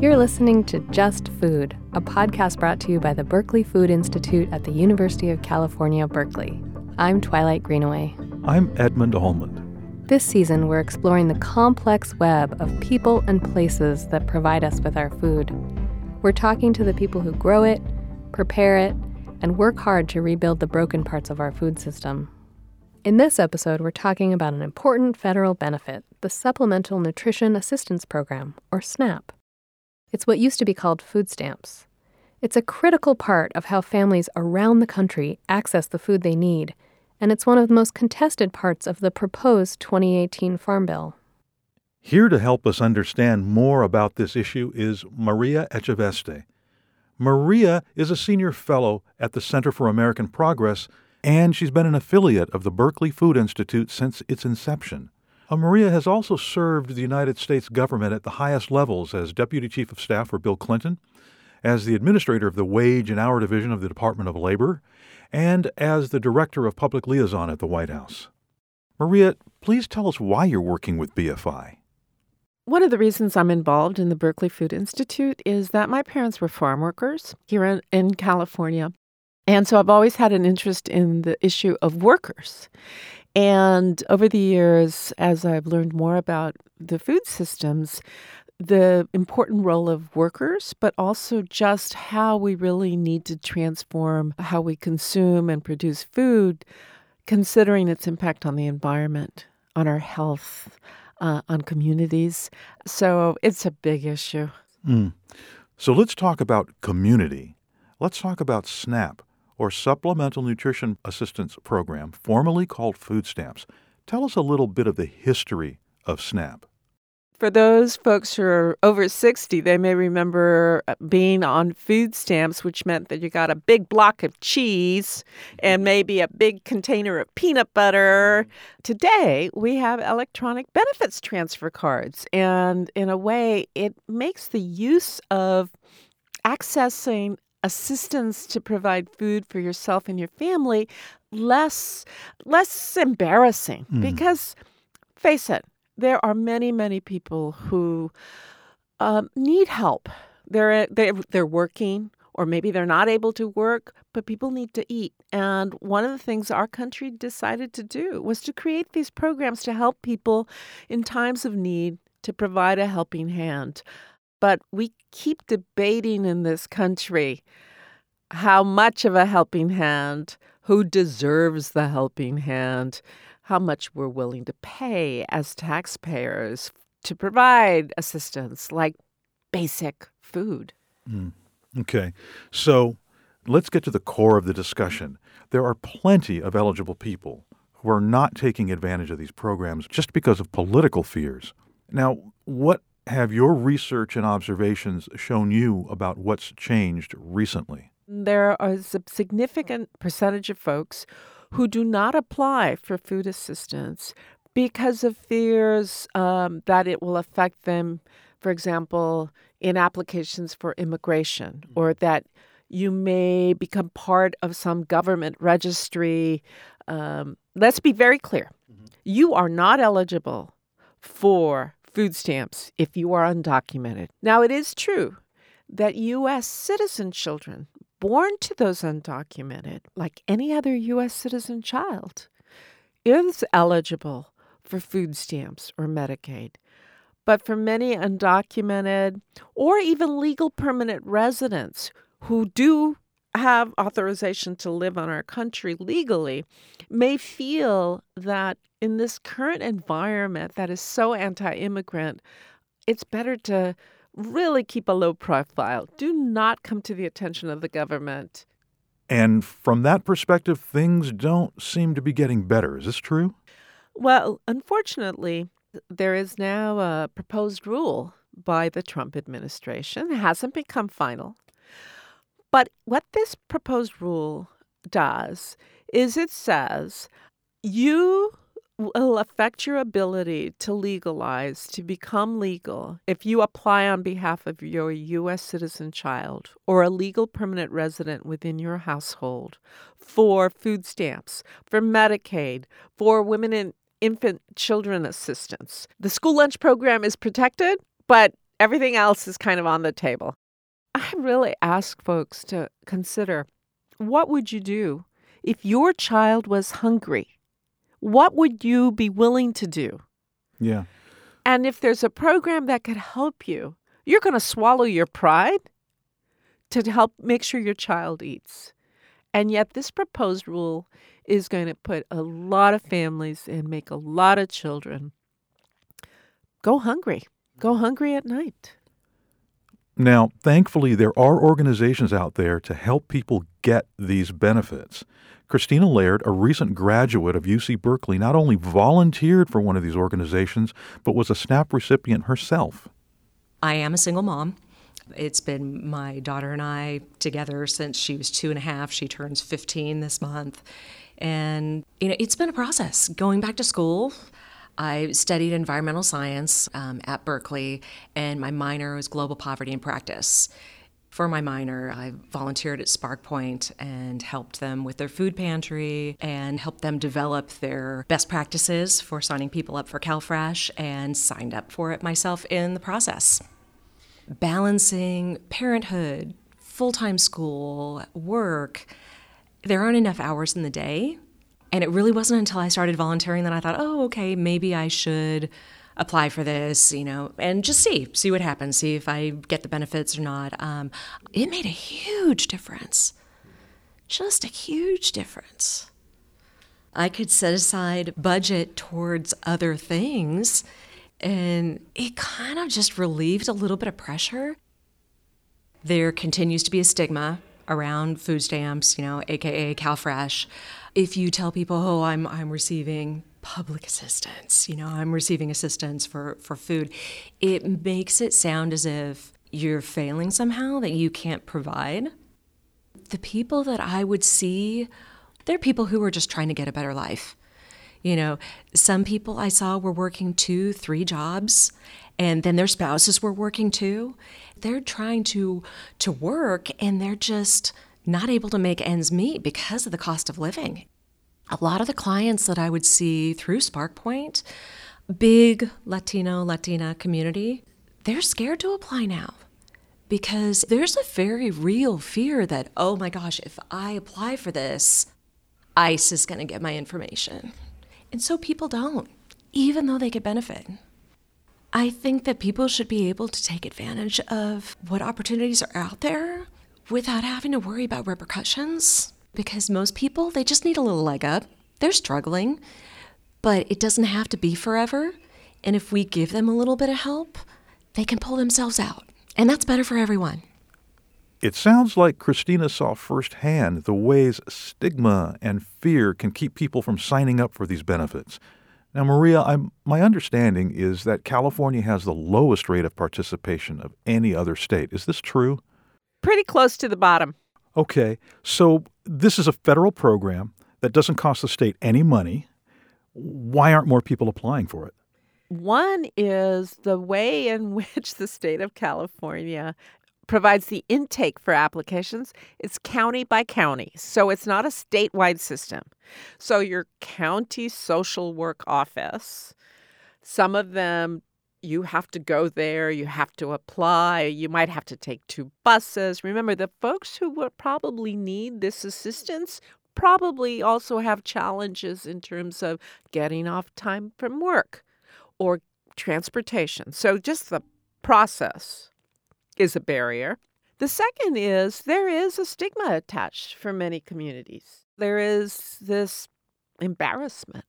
You're listening to Just Food, a podcast brought to you by the Berkeley Food Institute at the University of California, Berkeley. I'm Twilight Greenaway. I'm Edmund Almond. This season, we're exploring the complex web of people and places that provide us with our food. We're talking to the people who grow it, prepare it, and work hard to rebuild the broken parts of our food system. In this episode, we're talking about an important federal benefit the Supplemental Nutrition Assistance Program, or SNAP. It's what used to be called food stamps. It's a critical part of how families around the country access the food they need, and it's one of the most contested parts of the proposed 2018 Farm Bill. Here to help us understand more about this issue is Maria Echaveste. Maria is a senior fellow at the Center for American Progress, and she's been an affiliate of the Berkeley Food Institute since its inception. Uh, Maria has also served the United States government at the highest levels as Deputy Chief of Staff for Bill Clinton, as the Administrator of the Wage and Hour Division of the Department of Labor, and as the Director of Public Liaison at the White House. Maria, please tell us why you're working with BFI. One of the reasons I'm involved in the Berkeley Food Institute is that my parents were farm workers here in, in California. And so I've always had an interest in the issue of workers. And over the years, as I've learned more about the food systems, the important role of workers, but also just how we really need to transform how we consume and produce food, considering its impact on the environment, on our health, uh, on communities. So it's a big issue. Mm. So let's talk about community. Let's talk about SNAP or Supplemental Nutrition Assistance Program, formerly called food stamps. Tell us a little bit of the history of SNAP. For those folks who are over 60, they may remember uh, being on food stamps, which meant that you got a big block of cheese and maybe a big container of peanut butter. Today, we have electronic benefits transfer cards. And in a way, it makes the use of accessing assistance to provide food for yourself and your family less less embarrassing. Mm. because face it there are many many people who um, need help. They're they're they're working or maybe they're not able to work but people need to eat. And one of the things our country decided to do was to create these programs to help people in times of need to provide a helping hand but we keep debating in this country how much of a helping hand, who deserves the helping hand, how much we're willing to pay as taxpayers to provide assistance like basic food. Mm. Okay. So let's get to the core of the discussion. There are plenty of eligible people who are not taking advantage of these programs just because of political fears. Now, what have your research and observations shown you about what's changed recently? There is a significant percentage of folks who do not apply for food assistance because of fears um, that it will affect them, for example, in applications for immigration, mm-hmm. or that you may become part of some government registry. Um, let's be very clear mm-hmm. you are not eligible for food stamps if you are undocumented. Now, it is true that U.S. citizen children born to those undocumented, like any other U.S. citizen child, is eligible for food stamps or Medicaid. But for many undocumented or even legal permanent residents who do have authorization to live on our country legally may feel that in this current environment that is so anti immigrant, it's better to really keep a low profile. Do not come to the attention of the government. And from that perspective, things don't seem to be getting better. Is this true? Well, unfortunately, there is now a proposed rule by the Trump administration. It hasn't become final. But what this proposed rule does is it says you will affect your ability to legalize, to become legal, if you apply on behalf of your U.S. citizen child or a legal permanent resident within your household for food stamps, for Medicaid, for women and infant children assistance. The school lunch program is protected, but Everything else is kind of on the table. I really ask folks to consider what would you do if your child was hungry? What would you be willing to do? Yeah. And if there's a program that could help you, you're going to swallow your pride to help make sure your child eats. And yet, this proposed rule is going to put a lot of families and make a lot of children go hungry, go hungry at night. Now, thankfully, there are organizations out there to help people get these benefits. Christina Laird, a recent graduate of UC Berkeley, not only volunteered for one of these organizations, but was a SNAP recipient herself. I am a single mom. It's been my daughter and I together since she was two and a half. She turns 15 this month. And, you know, it's been a process going back to school. I studied environmental science um, at Berkeley, and my minor was global poverty and practice. For my minor, I volunteered at SparkPoint Point and helped them with their food pantry and helped them develop their best practices for signing people up for CalFresh and signed up for it myself in the process. Balancing parenthood, full time school, work, there aren't enough hours in the day. And it really wasn't until I started volunteering that I thought, oh, okay, maybe I should apply for this, you know, and just see, see what happens, see if I get the benefits or not. Um, it made a huge difference, just a huge difference. I could set aside budget towards other things, and it kind of just relieved a little bit of pressure. There continues to be a stigma around food stamps, you know, aka CalFresh. If you tell people, "Oh, I'm I'm receiving public assistance, you know, I'm receiving assistance for for food," it makes it sound as if you're failing somehow that you can't provide. The people that I would see, they're people who are just trying to get a better life. You know, some people I saw were working two, three jobs, and then their spouses were working too. They're trying to to work and they're just not able to make ends meet because of the cost of living. A lot of the clients that I would see through SparkPoint, big Latino, Latina community, they're scared to apply now because there's a very real fear that, oh my gosh, if I apply for this, ICE is going to get my information. And so people don't, even though they could benefit. I think that people should be able to take advantage of what opportunities are out there without having to worry about repercussions because most people, they just need a little leg up. They're struggling, but it doesn't have to be forever. And if we give them a little bit of help, they can pull themselves out. And that's better for everyone. It sounds like Christina saw firsthand the ways stigma and fear can keep people from signing up for these benefits. Now, Maria, I'm, my understanding is that California has the lowest rate of participation of any other state. Is this true? Pretty close to the bottom. Okay, so this is a federal program that doesn't cost the state any money. Why aren't more people applying for it? One is the way in which the state of California provides the intake for applications. It's county by county, so it's not a statewide system. So your county social work office, some of them you have to go there, you have to apply, you might have to take two buses. Remember, the folks who would probably need this assistance probably also have challenges in terms of getting off time from work or transportation. So just the process is a barrier. The second is there is a stigma attached for many communities. There is this embarrassment.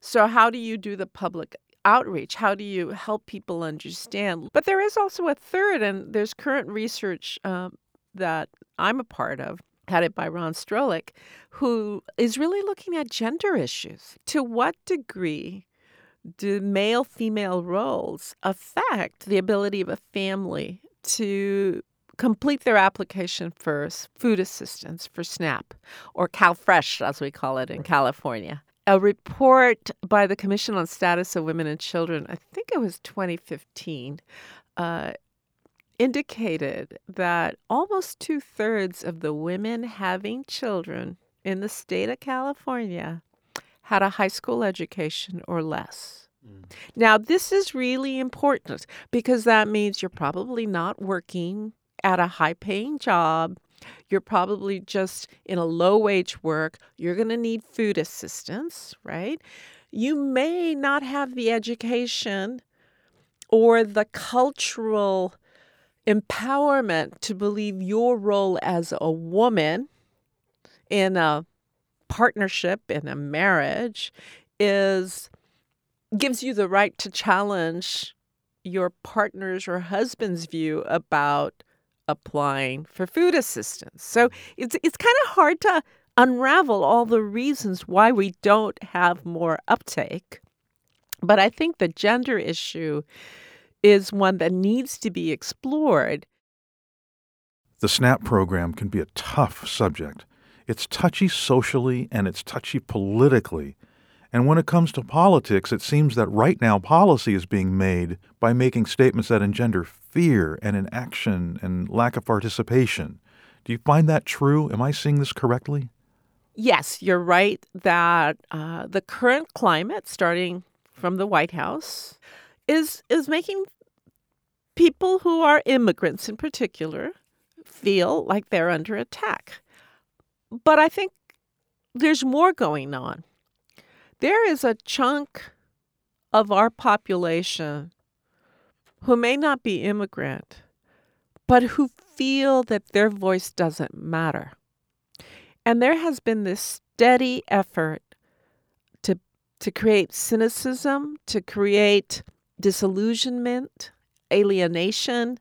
So, how do you do the public outreach? How do you help people understand? But there is also a third, and there's current research um, that I'm a part of, headed by Ron Strochlic, who is really looking at gender issues. To what degree do male female roles affect the ability of a family to complete their application for food assistance for SNAP or CalFresh, as we call it in California? a report by the Commission on Status of Women and Children, I think it was 2015, uh, indicated that almost two thirds of the women having children in the state of California had a high school education or less. Now, this is really important because that means you're probably not working at a high paying job. You're probably just in a low wage work. You're going to need food assistance, right? You may not have the education or the cultural empowerment to believe your role as a woman in a partnership, in a marriage, is gives you the right to challenge your partner's or husband's view about applying for food assistance. So it's it's kind of hard to unravel all the reasons why we don't have more uptake. But I think the gender issue is one that needs to be explored. The SNAP program can be a tough subject. It's touchy socially and it's touchy politically. And when it comes to politics, it seems that right now policy is being made by making statements that engender fear and inaction and lack of participation. Do you find that true? Am I seeing this correctly? Yes, you're right that uh, the current climate, starting from the White House, is is making people who are immigrants in particular feel like they're under attack. But I think there's more going on there is a chunk of our population who may not be immigrant, but who feel that their voice doesn't matter. And there has been this steady effort to, to create cynicism, to create disillusionment, alienation.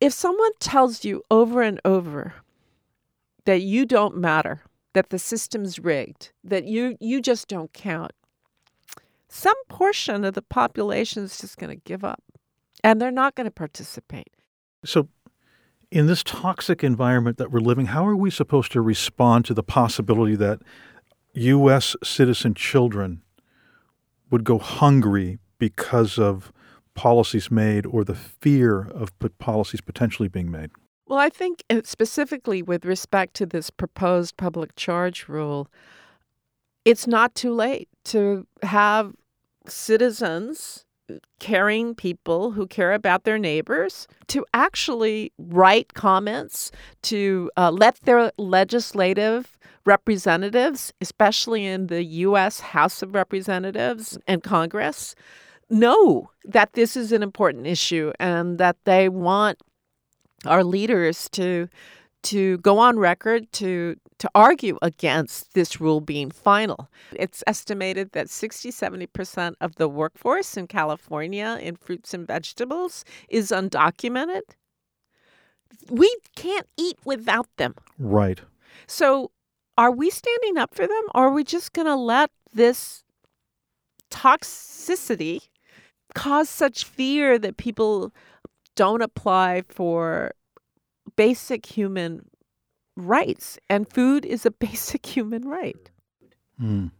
If someone tells you over and over that you don't matter, that the system's rigged, that you you just don't count. Some portion of the population is just going to give up and they're not going to participate. So in this toxic environment that we're living, how are we supposed to respond to the possibility that US citizen children would go hungry because of policies made or the fear of policies potentially being made? Well, I think uh, specifically with respect to this proposed public charge rule, it's not too late to have citizens, uh, caring people who care about their neighbors, to actually write comments, to uh, let their legislative representatives, especially in the U.S. House of Representatives and Congress, know that this is an important issue and that they want our leaders to to go on record to to argue against this rule being final. It's estimated that 60 70% of the workforce in California in fruits and vegetables is undocumented. We can't eat without them. Right. So, are we standing up for them or are we just going to let this toxicity cause such fear that people don't apply for basic human rights, and food is a basic human right. Mm.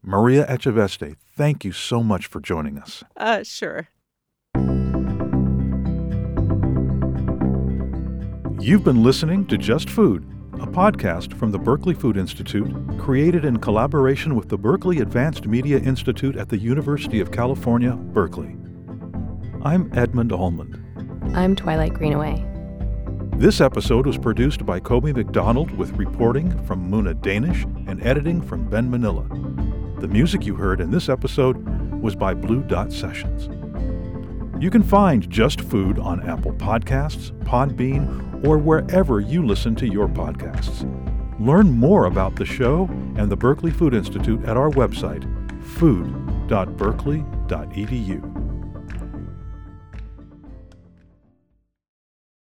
Maria Echaveste, thank you so much for joining us. Uh, sure. You've been listening to Just Food, a podcast from the Berkeley Food Institute, created in collaboration with the Berkeley Advanced Media Institute at the University of California, Berkeley. I'm Edmund Almond. I'm Twilight Greenaway. This episode was produced by Kobe McDonald with reporting from Muna Danish and editing from Ben Manilla. The music you heard in this episode was by Blue Dot Sessions. You can find Just Food on Apple Podcasts, Podbean, or wherever you listen to your podcasts. Learn more about the show and the Berkeley Food Institute at our website, food.berkeley.edu.